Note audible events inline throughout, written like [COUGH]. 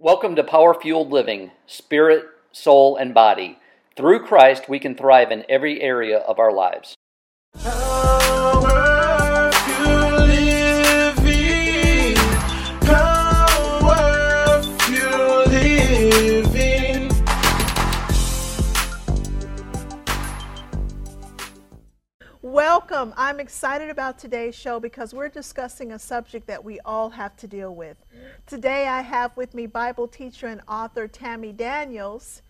Welcome to Power Fueled Living, Spirit, Soul, and Body. Through Christ, we can thrive in every area of our lives. Power Welcome. I'm excited about today's show because we're discussing a subject that we all have to deal with. Today I have with me Bible teacher and author Tammy Daniels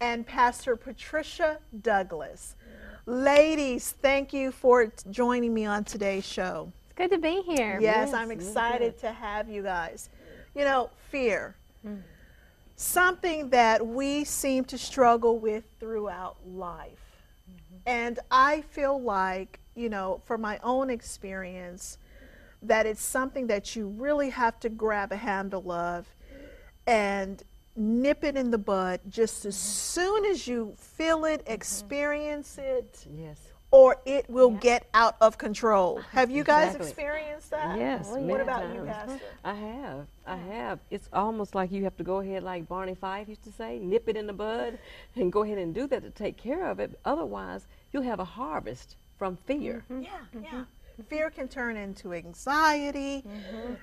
and Pastor Patricia Douglas. Ladies, thank you for joining me on today's show. It's good to be here. Yes, I'm excited to have you guys. You know, fear. Hmm. Something that we seem to struggle with throughout life. Mm-hmm. And I feel like, you know, from my own experience, that it's something that you really have to grab a handle of and nip it in the bud just as soon as you feel it, mm-hmm. experience it, Yes. or it will get out of control. Have you guys Exactly. experienced that? Yes. What about you. Pastor? I have. I have. It's almost like you have to go ahead, like Barney Fife used to say, nip it in the bud and go ahead and do that to take care of it. Otherwise, you'll have a harvest from fear. Mm-hmm. Yeah, mm-hmm. yeah. Mm-hmm. Fear can turn into anxiety,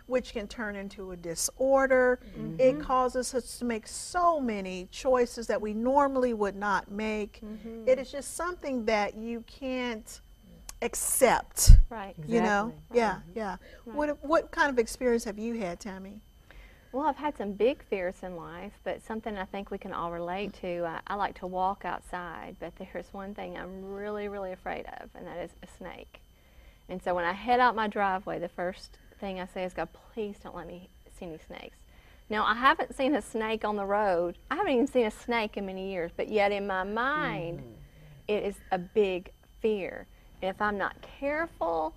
which can turn into a disorder. It causes us to make so many choices that we normally would not make. It is just something that you can't accept. Right. You know? Exactly. Yeah, yeah. What what kind of experience have you had, Tammy? Well, I've had some big fears in life, but something I think we can all relate to. I, I like to walk outside, but there's one thing I'm really, really afraid of, and that is a snake. And so when I head out my driveway, the first thing I say is, God, please don't let me see any snakes. Now, I haven't seen a snake on the road. I haven't even seen a snake in many years, but yet in my mind, mm. it is a big fear. And if I'm not careful,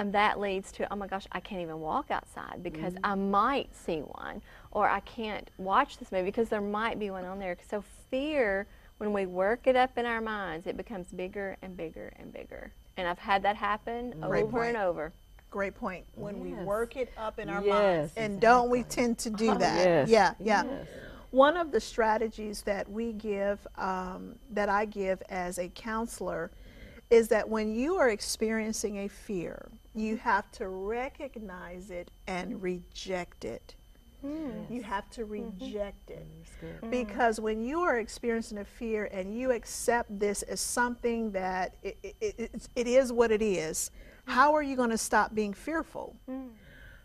um, that leads to, oh my gosh, I can't even walk outside because I might see one, or I can't watch this movie because there might be one on there. So, fear, when we work it up in our minds, it becomes bigger and bigger and bigger. And I've had that happen Great over and over. Great point. When we work it up in our minds. Yes, And don't we tend to do that? Yes. Yeah, yeah. Yes. One of the strategies that we give, um, that I give as a counselor, is that when you are experiencing a fear, you have to recognize it and reject it. Hmm. You have to mm-hmm. reject it. Mm, mm. Because when you are experiencing a fear and you accept this as something that it, it, it, it's- it is what it is, mm. how are you going to stop being fearful?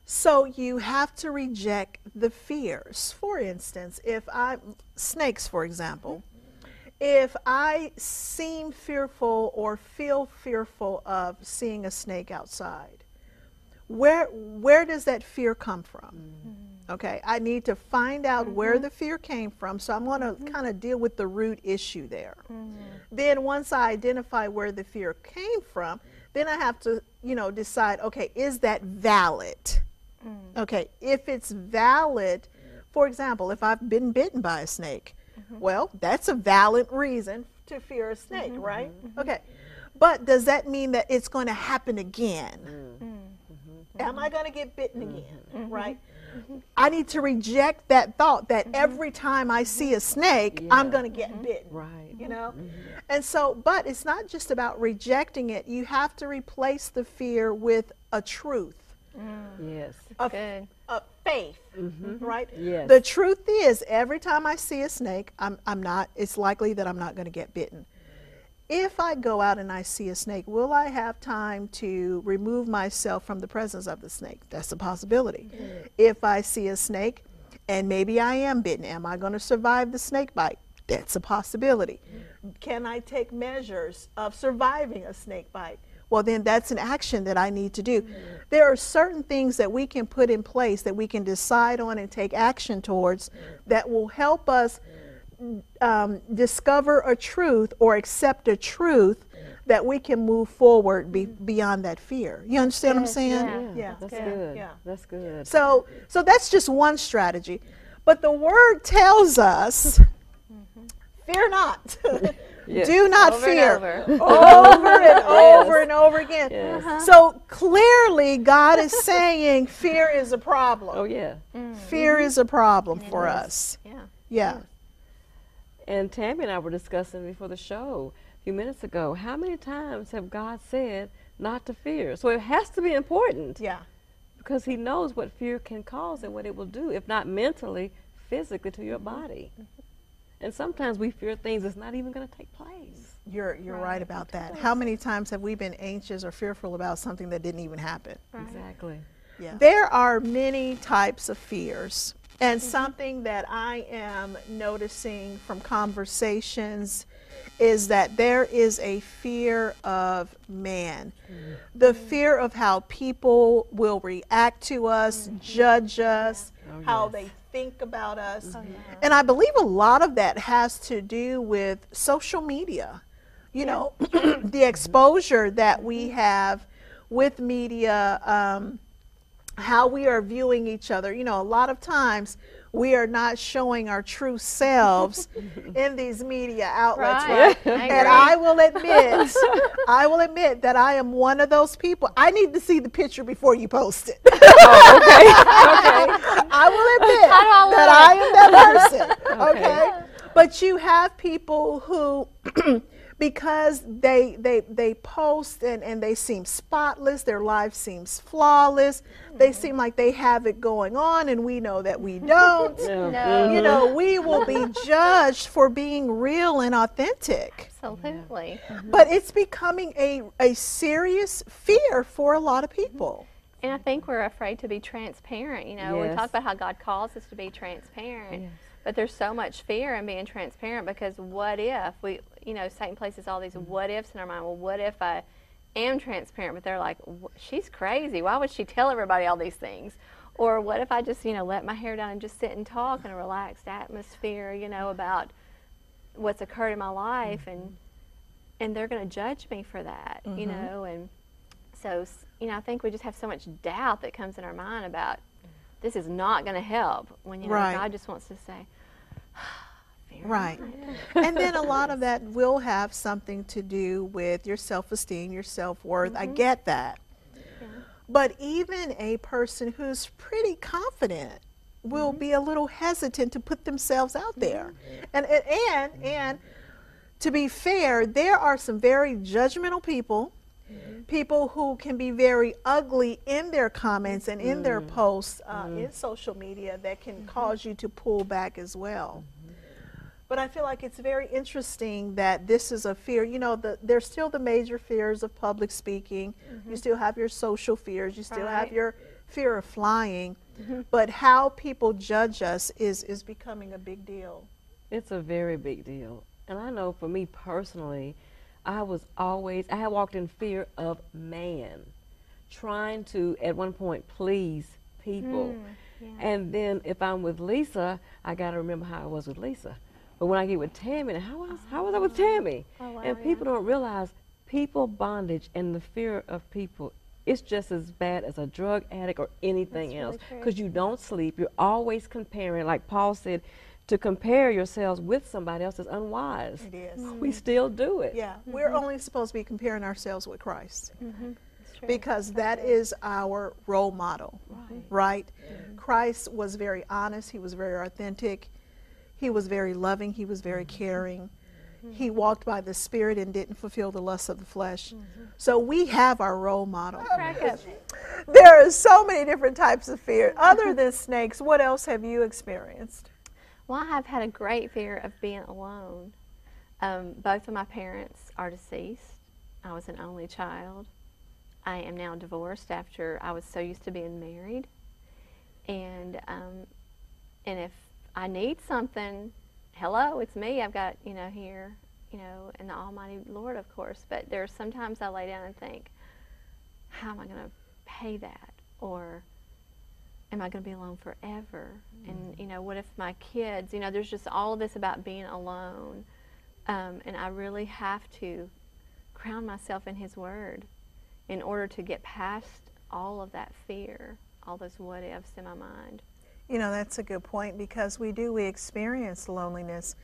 So you have to reject the fears. For instance, if I, snakes, for example, if I seem fearful or feel fearful of seeing a snake outside, where where does that fear come from? Mm-hmm. Okay, I need to find out where the mm-hmm. fear came from. So I'm going to mm-hmm. kind of deal with the root issue there. Then once I identify where the fear came from, then I have to, you know, decide, okay, is that valid? Mm. Okay, if it's valid, for example, if I've been bitten by a snake, Mm-hmm. well, that's a valid reason to fear a snake, mm-hmm. right? Mm-hmm. Okay. But does that mean that it's going to happen again? Mm. Am I going to get bitten again? Right? I need to reject that thought that every time I see a snake, I'm going to get bitten. Right. You know? And so, but it's not just about rejecting it. You have to replace the fear with a truth, mm. Yes. a, A faith, mm-hmm. right? Yes. The truth is, every time I see a snake, I'm, I'm not, it's likely that I'm not going to get bitten. If I go out and I see a snake, will I have time to remove myself from the presence of the snake? That's a possibility. Mm. If I see a snake and maybe I am bitten, am I going to survive the snake bite? That's a possibility. Mm. Can I take measures of surviving a snake bite? Well, then that's an action that I need to do. There are certain things that we can put in place that we can decide on and take action towards that will help us um, discover a truth or accept a truth that we can move forward be, beyond that fear. You understand what I'm saying? yeah. yeah. That's good. good. Yeah. That's good. So, so that's just one strategy. But the word tells us, fear not. [LAUGHS] Yes. Do not Over and fear. over. [LAUGHS] over and [LAUGHS] over and over again. Yes. Uh-huh. So clearly, God is saying fear is a problem. Oh yeah. Mm. Fear mm-hmm. is a problem for us. Yeah. Yeah. And Tammy and I were discussing before the show a few minutes ago. How many times have God said not to fear? So it has to be important Yeah. because He knows what fear can cause and what it will do, if not mentally, physically to your body. Mm-hmm. And sometimes we fear things that's not even going to take place. You're you're right, Right. about that. How many times have we been anxious or fearful about something that didn't even happen? Exactly. Yeah. There are many types of fears. And mm-hmm. something that I am noticing from conversations is that there is a fear of man. Mm-hmm. The fear of how people will react to us, mm-hmm. judge us, Oh, how yes. they think about us. And I believe a lot of that has to do with social media. You know, [CLEARS THROAT] the exposure that we have with media, um, how we are viewing each other. You know, a lot of times we are not showing our true selves [LAUGHS] in these media outlets, Right. right? [LAUGHS] I And. I will admit, [LAUGHS] I will admit that I am one of those people. I need to see the picture before you post it. Oh, okay. I will admit I that? I am that person. Okay. okay. But you have people who [CLEARS THROAT] because they they they post and, and they seem spotless, their life seems flawless. They mm-hmm. seem like they have it going on and we know that we don't. [LAUGHS] No. You know, we [LAUGHS] will be judged for being real and authentic. Absolutely. Mm-hmm. But it's becoming a, a serious fear for a lot of people. And I think we're afraid to be transparent. You know, we talk about how God calls us to be transparent, Yes. But there's so much fear in being transparent because what if we, you know, Satan places all these Mm-hmm. what ifs in our mind. Well, what if I am transparent? But they're like, she's crazy. Why would she tell everybody all these things? Or what if I just, you know, let my hair down and just sit and talk in a relaxed atmosphere, you know, about what's occurred in my life Mm-hmm. and and they're going to judge me for that, you know, and so, you know, I think we just have so much doubt that comes in our mind about this is not going to help when, you know, Right. God just wants to say, "Fear [GASPS] Right. and then a lot of [LAUGHS] that will have something to do with your self esteem, your self worth. I mm-hmm. get that. But even a person who's pretty confident will mm-hmm. be a little hesitant to put themselves out there. Mm-hmm. And, and, and, and to be fair, there are some very judgmental people, Mm-hmm. people who can be very ugly in their comments and in their mm-hmm. posts uh, mm-hmm. in social media that can cause you to pull back as well. But I feel like it's very interesting that this is a fear. You know, the, there's still the major fears of public speaking. You still have your social fears. You still have your fear of flying. But how people judge us is, is becoming a big deal. It's a very big deal. And I know for me personally, I was always, I had walked in fear of man, trying to, at one point, please people. Hmm, and then if I'm with Lisa, I got to remember how I was with Lisa. But when I get with Tammy, how was, how was I with oh. Tammy? Oh, wow, and people don't realize people bondage and the fear of people it's just as bad as a drug addict or anything That's else because you don't sleep you're always comparing like paul said to compare yourselves with somebody else is unwise It is. we still do it Yeah, we're only supposed to be comparing ourselves with Christ It's true. because that is our role model, right? Christ was very honest, he was very authentic, he was very loving, he was very caring. He walked by the Spirit and didn't fulfill the lusts of the flesh. So we have our role model. There are so many different types of fear. Other than [LAUGHS] snakes, what else have you experienced? Well, I have had a great fear of being alone. Um, both of my parents are deceased. I was an only child. I am now divorced after I was so used to being married. And um, and if I need something, hello, it's me. I've got you know here, you know, and the Almighty Lord, of course. But there's sometimes I lay down and think, how am I going to pay that, or am I going to be alone forever? And you know, what if my kids? You know, there's just all of this about being alone, um, and I really have to crown myself in His Word in order to get past all of that fear, all those what ifs in my mind. You know, that's a good point because we do, we experience loneliness.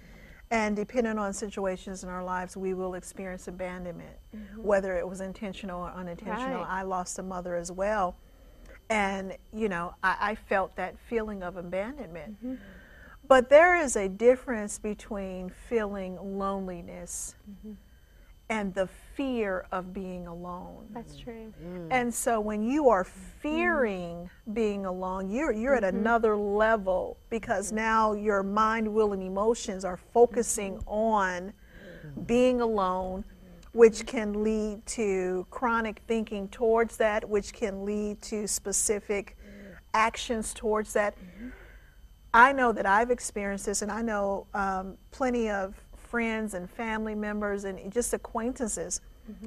And depending on situations in our lives, we will experience abandonment, whether it was intentional or unintentional. Right. I lost a mother as well. And, you know, I, I felt that feeling of abandonment. Mm-hmm. But there is a difference between feeling loneliness mm-hmm. and the fear of being alone. That's true. Mm. And so when you are mm-hmm. fearing being alone, you're you're at another level because now your mind, will, and emotions are focusing on being alone, which can lead to chronic thinking towards that, which can lead to specific actions towards that. I know that I've experienced this, and I know um, plenty of friends and family members and just acquaintances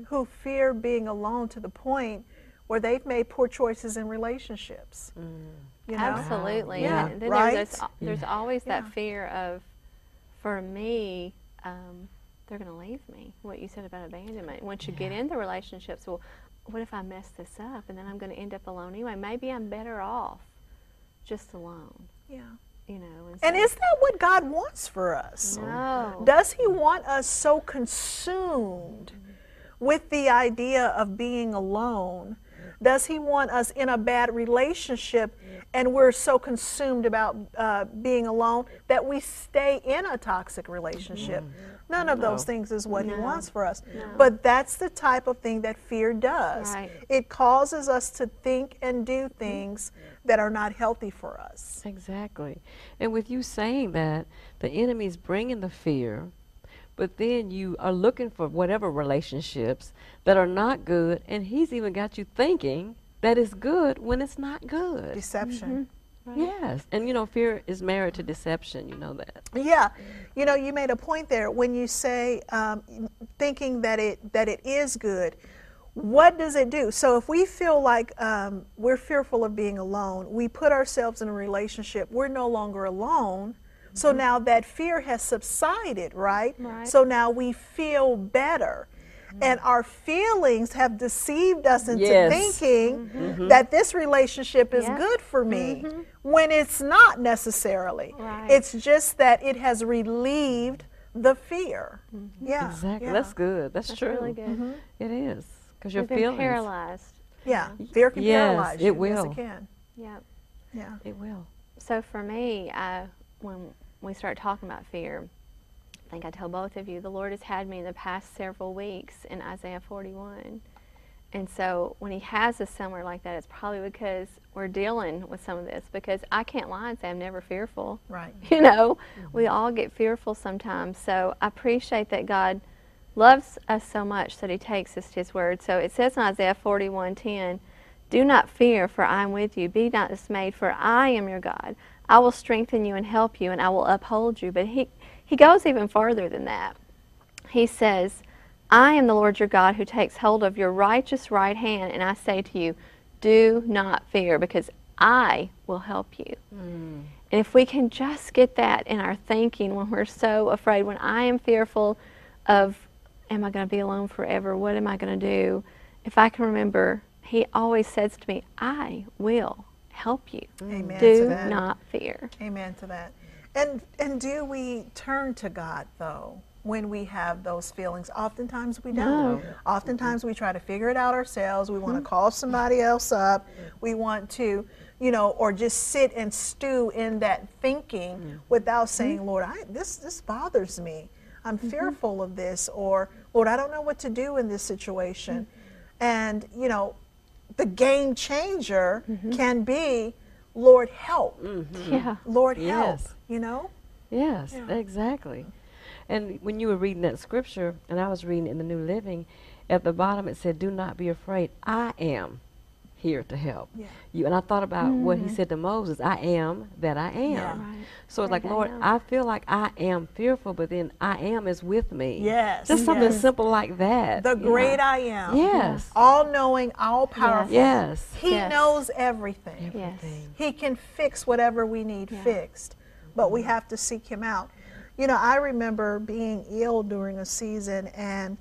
who fear being alone to the point where they've made poor choices in relationships. You know? Absolutely. Yeah, And then right? there's, al- there's always Yeah. that fear of, for me, um, they're going to leave me. What you said about abandonment. Once you get in into relationships, well, what if I mess this up and then I'm going to end up alone anyway? Maybe I'm better off just alone. Yeah. You know. And, And is that what God wants for us? no. Does He want us so consumed mm-hmm. with the idea of being alone? Does He want us in a bad relationship and we're so consumed about uh, being alone that we stay in a toxic relationship? None of those things is what He wants for us. But that's the type of thing that fear does. Right. It causes us to think and do things that are not healthy for us. Exactly. And with you saying that, the enemy's bringing the fear, but then you are looking for whatever relationships that are not good, and he's even got you thinking that it's good when it's not good. Deception. Yes. And you know, fear is married to deception, you know that. Yeah, you know, you made a point there when you say um, thinking that it that it is good. What does it do? So if we feel like um, we're fearful of being alone, we put ourselves in a relationship. We're no longer alone. So now that fear has subsided, right? Right. So now we feel better. Mm-hmm. And our feelings have deceived us into Yes. thinking mm-hmm. that this relationship is Yep. good for me mm-hmm. when it's not necessarily. Right. It's just that it has relieved the fear. Yeah. Exactly. Yeah. That's good. That's, That's true. really good. It is. Because your We've been feelings. paralyzed. Yeah. Fear can Yes, paralyze it you. Yes, will. it can. Yep. Yeah. It will. So for me, I, when we start talking about fear, I think I tell both of you, the Lord has had me in the past several weeks in Isaiah 41. And so when He has us somewhere like that, it's probably because we're dealing with some of this. Because I can't lie and say I'm never fearful. Right. [LAUGHS] You know, we mm-hmm. all get fearful sometimes. So I appreciate that God loves us so much that He takes us to His Word. So it says in Isaiah 41:10, "Do not fear, for I am with you. Be not dismayed, for I am your God. I will strengthen you and help you, and I will uphold you." But He He goes even further than that. He says, I am the Lord your God who takes hold of your righteous right hand, and I say to you, do not fear, because I will help you. Mm. And if we can just get that in our thinking when we're so afraid, when I am fearful of, am I going to be alone forever? What am I going to do? If I can remember, He always says to me, I will help you. Amen Do to that. not fear. Amen to that. And and do we turn to God though when we have those feelings? Oftentimes we don't. Oftentimes we try to figure it out ourselves. We want to mm-hmm. call somebody else up. We want to, you know, or just sit and stew in that thinking without mm-hmm. saying, "Lord, I this this bothers me. I'm mm-hmm. fearful of this," or "Lord, I don't know what to do in this situation." And you know, the game changer mm-hmm. can be, "Lord, help." Mm-hmm. Yeah. Lord help. Yes. You know? Yes, Yeah. exactly. And when you were reading that scripture, and I was reading in the New Living, at the bottom it said, "Do not be afraid. I am here to help Yeah. you." And I thought about what he mm-hmm. said to Moses, "I am that I am." Yeah. Right. So it's like, Great I Lord, am. I feel like I am fearful, but then I am is with me. Yes, Just something yes. simple like that. The you know. great I am. Yes. All knowing, all powerful. Yes. He Yes. knows everything. Yes. He can fix whatever we need Yeah. fixed, but we have to seek Him out. You know, I remember being ill during a season and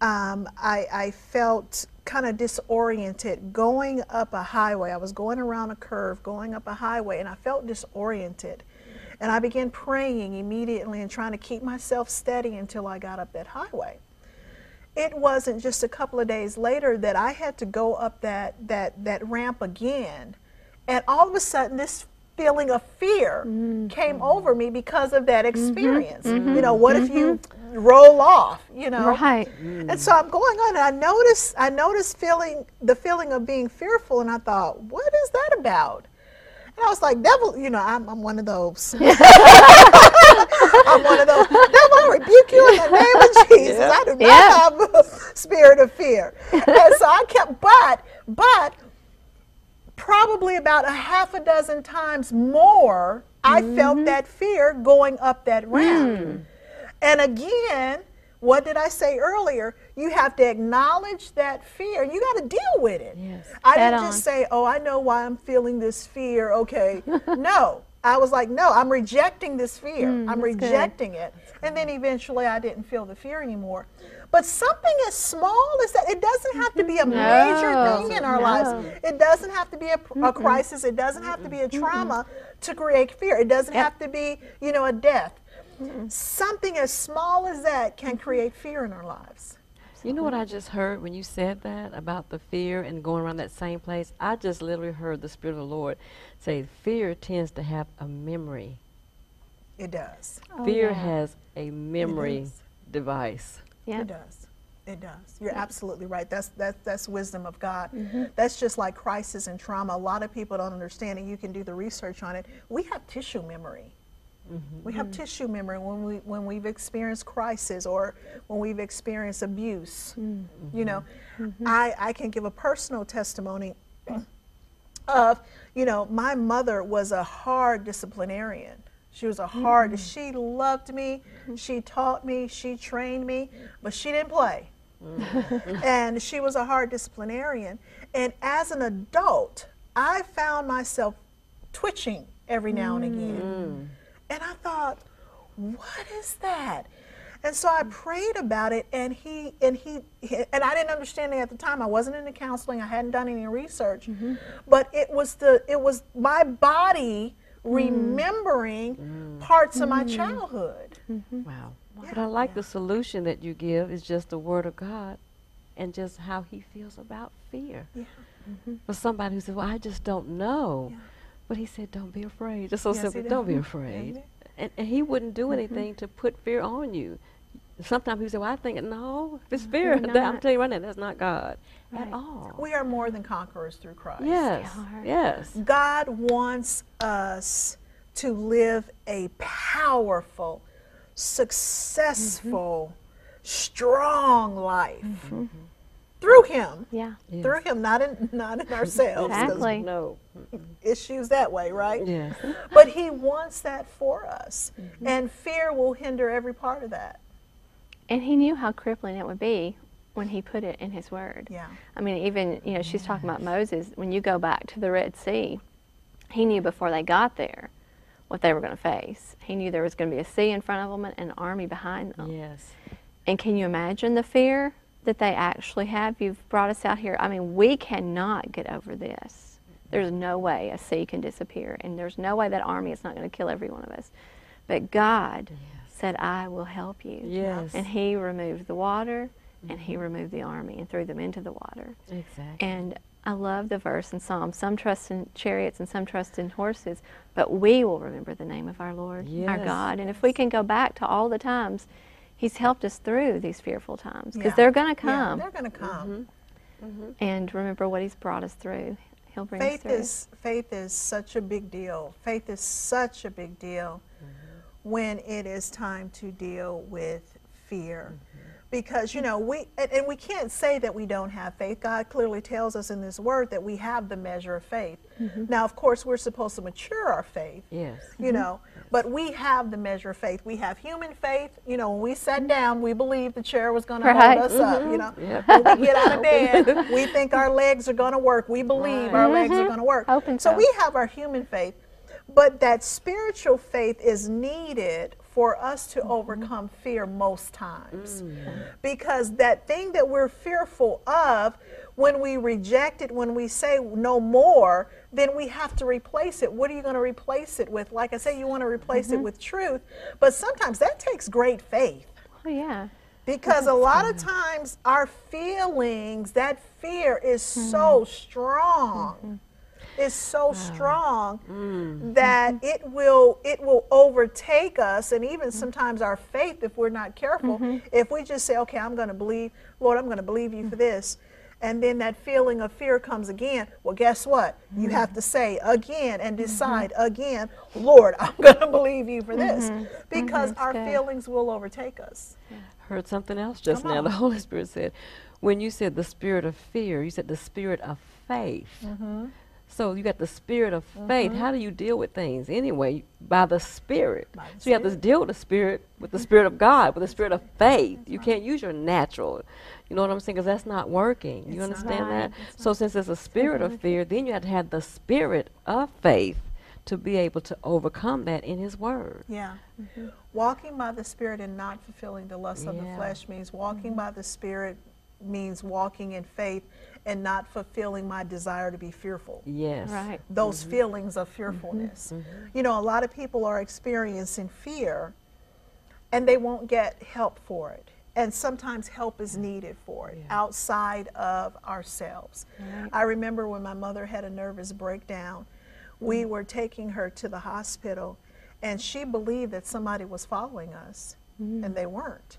um, I, I felt kind of disoriented going up a highway. I was going around a curve, going up a highway, and I felt disoriented. And I began praying immediately and trying to keep myself steady until I got up that highway. It wasn't just a couple of days later that I had to go up that, that, that ramp again. And all of a sudden, this feeling of fear mm-hmm. came over me because of that mm-hmm. experience. You mm-hmm. know, what if you roll off, you know? Right. And so I'm going on, and I noticed, I noticed feeling the feeling of being fearful, and I thought, what is that about? And I was like, devil, you know, I'm, I'm one of those. [LAUGHS] I'm one of those. Devil, I rebuke you in the name of [LAUGHS] Jesus. I do not Yeah. have a spirit of fear. And so I kept, but, but probably about a half a dozen times more, I felt mm-hmm. that fear going up that ramp. Hmm. And again, what did I say earlier? You have to acknowledge that fear and you got to deal with it. Yes. I Head didn't on. just say, oh, I know why I'm feeling this fear. Okay. [LAUGHS] no. I was like, no, I'm rejecting this fear. I'm Mm, good. rejecting it. And then eventually I didn't feel the fear anymore. But something as small as that, it doesn't have to be a major thing in our no. lives. It doesn't have to be a, a crisis. It doesn't have to be a trauma to create fear. It doesn't Yep. have to be, you know, a death. Something as small as that can create fear in our lives. You know what I just heard when you said that about the fear and going around that same place? I just literally heard the Spirit of the Lord say fear tends to have a memory. It does. Oh, fear yeah. has a memory device. Yeah. It does. It does. You're absolutely right. That's that's that's wisdom of God. Mm-hmm. That's just like crisis and trauma. A lot of people don't understand it. You can do the research on it. We have tissue memory. We have Mm-hmm. tissue memory when we when we've experienced crisis or when we've experienced abuse. Mm-hmm. You know, I I can give a personal testimony of you know my mother was a hard disciplinarian. She was a hard. She loved me. She taught me. She trained me, but she didn't play [LAUGHS] and she was a hard disciplinarian. And as an adult, I found myself twitching every now and again. And I thought, what is that? And so I prayed about it, and he and he, he- and I didn't understand it at the time. I wasn't into counseling. I hadn't done any research, mm-hmm. but it was the it was my body mm. remembering mm. parts of my mm. childhood. Mm-hmm. Wow. But I like the solution that you give is just the Word of God and just how He feels about fear. Yeah. Mm-hmm. For somebody who said, Well, I just don't know. But He said, Don't be afraid. Just so Yes, simple. Don't be [LAUGHS] afraid. And, and He wouldn't do mm-hmm. anything to put fear on you. Sometimes he said, Well, I think, no, if it's fear, [LAUGHS] that, I'm telling you right now, that's not God at all. We are more than conquerors through Christ. yes. Yes. God wants us to live a powerful, mm-hmm. successful, strong life mm-hmm. Through Him. Yeah. Yes. Through Him, not in [LAUGHS] not in ourselves. 'cause Exactly. No. Issues that way, right? Yes. But He wants that for us, Mm-hmm. and fear will hinder every part of that. And he knew how crippling it would be when he put it in his word. Yeah. I mean, even, you know, she's talking about Moses. When you go back to the Red Sea, he knew before they got there what they were going to face. He knew there was going to be a sea in front of them and an army behind them. Yes. And can you imagine the fear that they actually have? You've brought us out here. I mean, we cannot get over this. There's no way a sea can disappear, and there's no way that army is not going to kill every one of us. But God said, I will help you. Yes. And He removed the water, and He mm-hmm. removed the army and threw them into the water. Exactly. And I love the verse in Psalm some trust in chariots and some trust in horses, but we will remember the name of our Lord, our God. And if we can go back to all the times He's helped us through these fearful times, because Yeah. they're going to Yeah, come, they're going to come. Mm-hmm. Mm-hmm. and remember what He's brought us through. He'll bring faith us through. is faith is such a big deal. Faith is such a big deal mm-hmm. when it is time to deal with fear. Because you know we and, and we can't say that we don't have faith. God clearly tells us in this word that we have the measure of faith. Now, of course, we're supposed to mature our faith. yes. You know, but we have the measure of faith. We have human faith. You know, when we sat down, we believed the chair was going to hold us up. You mm-hmm. know, Yeah. when we get out of [LAUGHS] bed, we think our legs are going to work. We believe Right. our legs are mm-hmm. going to work. Hoping so so. we have our human faith, But that spiritual faith is needed for us to mm-hmm. overcome fear most times. Mm. Because that thing that we're fearful of, when we reject it, when we say no more, then we have to replace it. What are you going to replace it with? Like I say, you want to replace it mm-hmm. with truth, but sometimes that takes great faith. Oh yeah. Because a lot of times our feelings, that fear is so hmm. strong. Mm-hmm. Is so strong mm. that mm-hmm. it will it will overtake us and even sometimes our faith if we're not careful. If we just say, Okay, I'm gonna believe, Lord, I'm gonna believe you for mm. this. And then that feeling of fear comes again. Well, guess what? You have to say again and mm-hmm. decide again, Lord, [LAUGHS] I'm going to believe you for this. Mm-hmm. Mm-hmm. Because That's our good. feelings will overtake us. Heard something else just Come now. The. [LAUGHS] Holy Spirit said, when you said the spirit of fear, you said the spirit of faith. Mm-hmm. So you got the spirit of faith. How do you deal with things anyway? By the spirit. By the so you have to deal with the spirit, with the spirit of God, with the spirit of faith. You can't use your natural. You know what I'm saying? Because that's not working. You It's not. understand Right. that? So since there's a spirit of fear, then you have to have the spirit of faith to be able to overcome that in His Word. Yeah. Walking by the Spirit and not fulfilling the lust of the flesh means walking by the Spirit means walking in faith and not fulfilling my desire to be fearful. Yes. Right. Those mm-hmm. feelings of mm-hmm. fearfulness. Mm-hmm. You know, a lot of people are experiencing fear and they won't get help for it. And sometimes help is needed for it outside of ourselves. I remember when my mother had a nervous breakdown, we mm. were taking her to the hospital and she believed that somebody was following us mm. and they weren't.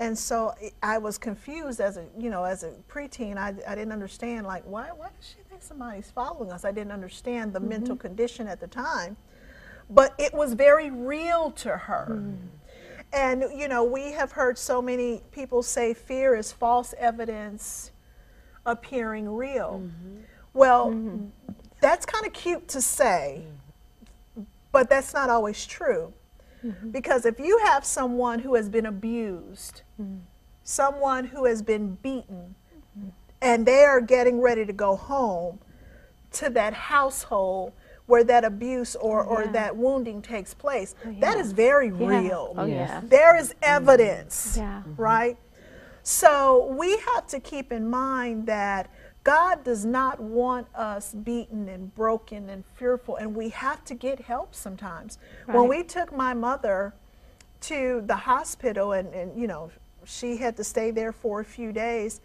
And so I- was confused as a, you know, as a preteen. I, I didn't understand, like, why, why does she think somebody's following us? I didn't understand the mental mm-hmm. condition at the time. But it was very real to her. Mm. And, you know, we have heard so many people say fear is false evidence appearing real. Mm-hmm. Well, mm-hmm. that's kind of cute to say, but that's not always true. Because if you have someone who has been abused, someone who has been beaten, and they are getting ready to go home to that household where that abuse or, or that wounding takes place, Oh, yeah. is very Yeah. real. Oh Yes. yeah. There is evidence, Yeah. Mm-hmm. right? So we have to keep in mind that God does not want us beaten and broken and fearful, and we have to get help sometimes. When we took my mother to the hospital, and, and you know, she had to stay there for a few days,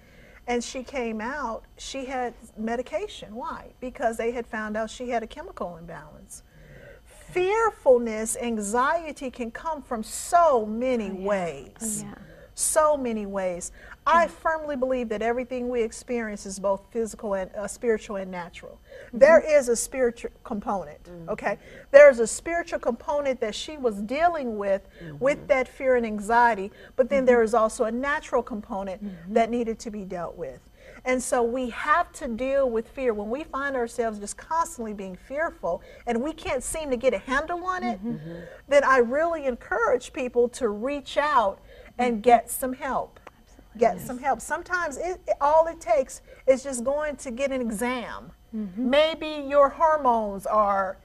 and she came out, she had medication. Why? Because they had found out she had a chemical imbalance. Fearfulness, anxiety can come from so many ways Oh yeah. Oh, so many ways. I mm-hmm. firmly believe that everything we experience is both physical and uh, spiritual and natural. Mm-hmm. There is a spiritual component, mm-hmm. okay? There is a spiritual component that she was dealing with with that fear and anxiety, but then there is also a natural component that needed to be dealt with. And so we have to deal with fear. When we find ourselves just constantly being fearful and we can't seem to get a handle on it, then I really encourage people to reach out and mm-hmm. get some help. Get some help. Sometimes it, it- all it takes is just going to get an exam. Mm-hmm. Maybe your hormones are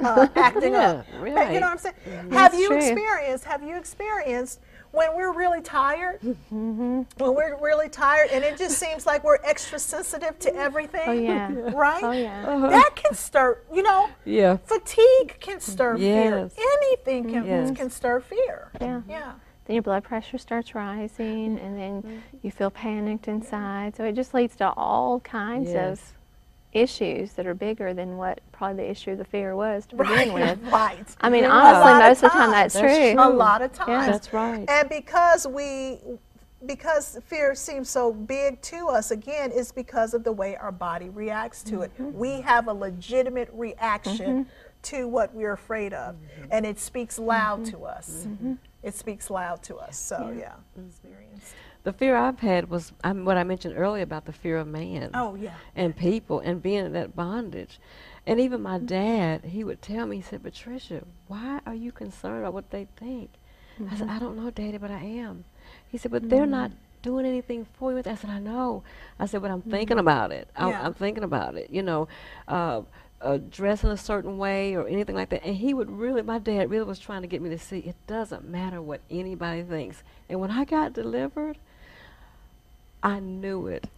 uh, [LAUGHS] acting up. Yeah, Hey, You know what I'm saying? Mm-hmm. Have you true. experienced? Have you experienced when we're really tired? When we're really tired, and it just seems like we're extra sensitive to everything. Oh yeah. Right? Oh yeah. Uh-huh. That can stir. You know, Yeah. fatigue can stir fear. Anything can Yes. can stir fear. Yeah. Yeah. Then your blood pressure starts rising, and then Mm-hmm. you feel panicked inside. So it just leads to all kinds Yes. of issues that are bigger than what probably the issue of the fear was to begin [LAUGHS] with. Right. I mean, Yeah. Honestly, lot of most of the time times. that's, true. A lot of times. Yeah, That's right. And because we because fear seems so big to us again is because of the way our body reacts to it. Mm-hmm. We have a legitimate reaction mm-hmm. to what we're afraid of mm-hmm. and it speaks loud to us. It speaks loud to us. So yeah. Mm. Experience. The fear I've had was um, what I mentioned earlier about the fear of man. Oh yeah. and people and being in that bondage. And even my mm-hmm. dad, he would tell me, he said, Patricia, why are you concerned about what they think? I said, mm-hmm. I don't know, Daddy, but I am. He said, but they're not mm-hmm. doing anything for you. I said, I know. I said, but I'm thinking about it. I, Yeah. I'm thinking about it. You know, uh, uh, dress in a certain way or anything like that. And he would really, my dad really was trying to get me to see it doesn't matter what anybody thinks. And when I got delivered, I knew it.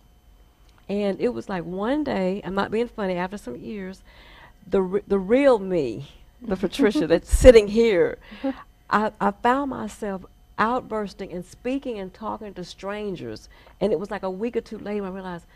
And it was like one day, I'm not being funny, after some years, the, the real me, the Patricia that's [LAUGHS] sitting here, I, I found myself outbursting and speaking and talking to strangers. And it was like a week or two later, I realized,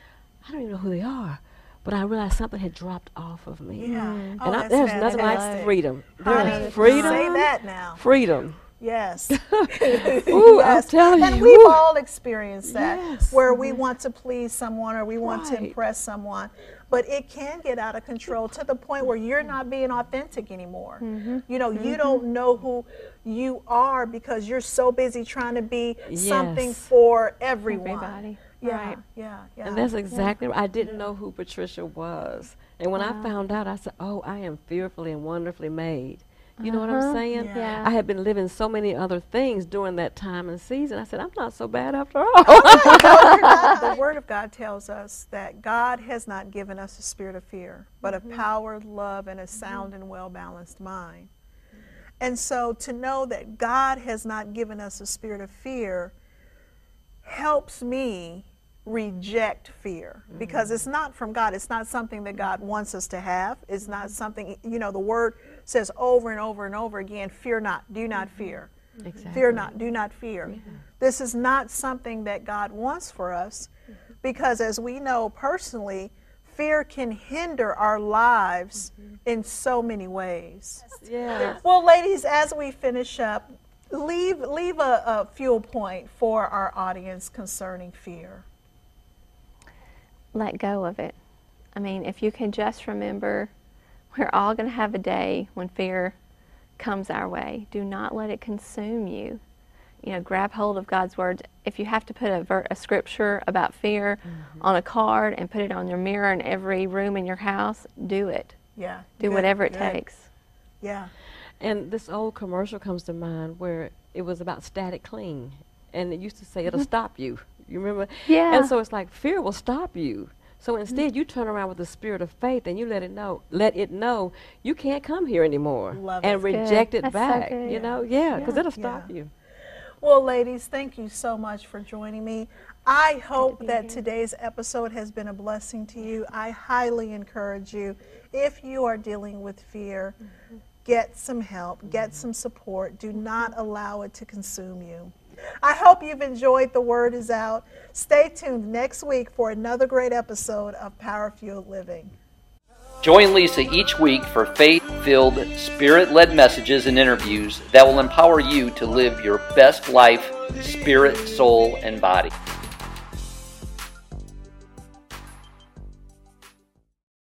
I don't even know who they are. But I realized something had dropped off of me. Yeah. Mm-hmm. Oh, and Oh, I, that's there's nothing like fantastic. freedom. Honey, There's freedom. Say that now. Freedom. Yes. [LAUGHS] Ooh, I'm telling and you, we've woo. all experienced that Yes. where we mm-hmm. want to please someone or we want to impress someone. But it can get out of control to the point where you're not being authentic anymore. Mm-hmm. You know, you mm-hmm. don't know who you are because you're so busy trying to be something for everyone. Everybody. Yeah, Right. yeah, yeah. And that's exactly right. I didn't know who Patricia was. And when I found out, I said, Oh, I am fearfully and wonderfully made. You know what I'm Uh-huh. saying? Yeah. Yeah. I had been living so many other things during that time and season. I said, I'm not so bad after [LAUGHS] all. the Word of God [LAUGHS] tells us that God has not given us a spirit of fear, but of power, love, and a sound and well balanced mind. And so to know that God has not given us a spirit of fear helps me reject fear because it's not from God. It's not something that God wants us to have. It's not something, you know, the Word says over and over and over again fear not, do not mm-hmm. fear. exactly. Fear not, do not fear. This is not something that God wants for us mm-hmm. because, as we know personally, fear can hinder our lives mm-hmm. in so many ways. Yeah. Well, ladies, as we finish up, leave, leave a, a fuel point for our audience concerning fear. let go of it. I mean, if you can just remember, we're all going to have a day when fear comes our way. Do not let it consume you. You know, grab hold of God's word. If you have to put a, ver- a scripture about fear mm-hmm. on a card and put it on your mirror in every room in your house, do it. Yeah. Do good, whatever it good. takes. Yeah. And this old commercial comes to mind where it was about static cling, And it used to say it'll mm-hmm. stop you. You remember? Yeah. And so it's like fear will stop you. So instead mm-hmm. you turn around with the spirit of faith and you let it know let it know you can't come here anymore. Love and it. Good. reject it That's back. good. You know? Yeah, because Yeah. it'll stop Yeah. you. Well, ladies, thank you so much for joining me. I hope be that here. today's episode has been a blessing to you. I highly encourage you, if you are dealing with fear, mm-hmm. Get some help, get mm-hmm. some support. Do not allow it to consume you. I hope you've enjoyed The Word is Out. Stay tuned next week for another great episode of Power Fueled Living. Join Lisa each week for faith filled, spirit led messages and interviews that will empower you to live your best life, spirit, soul, and body.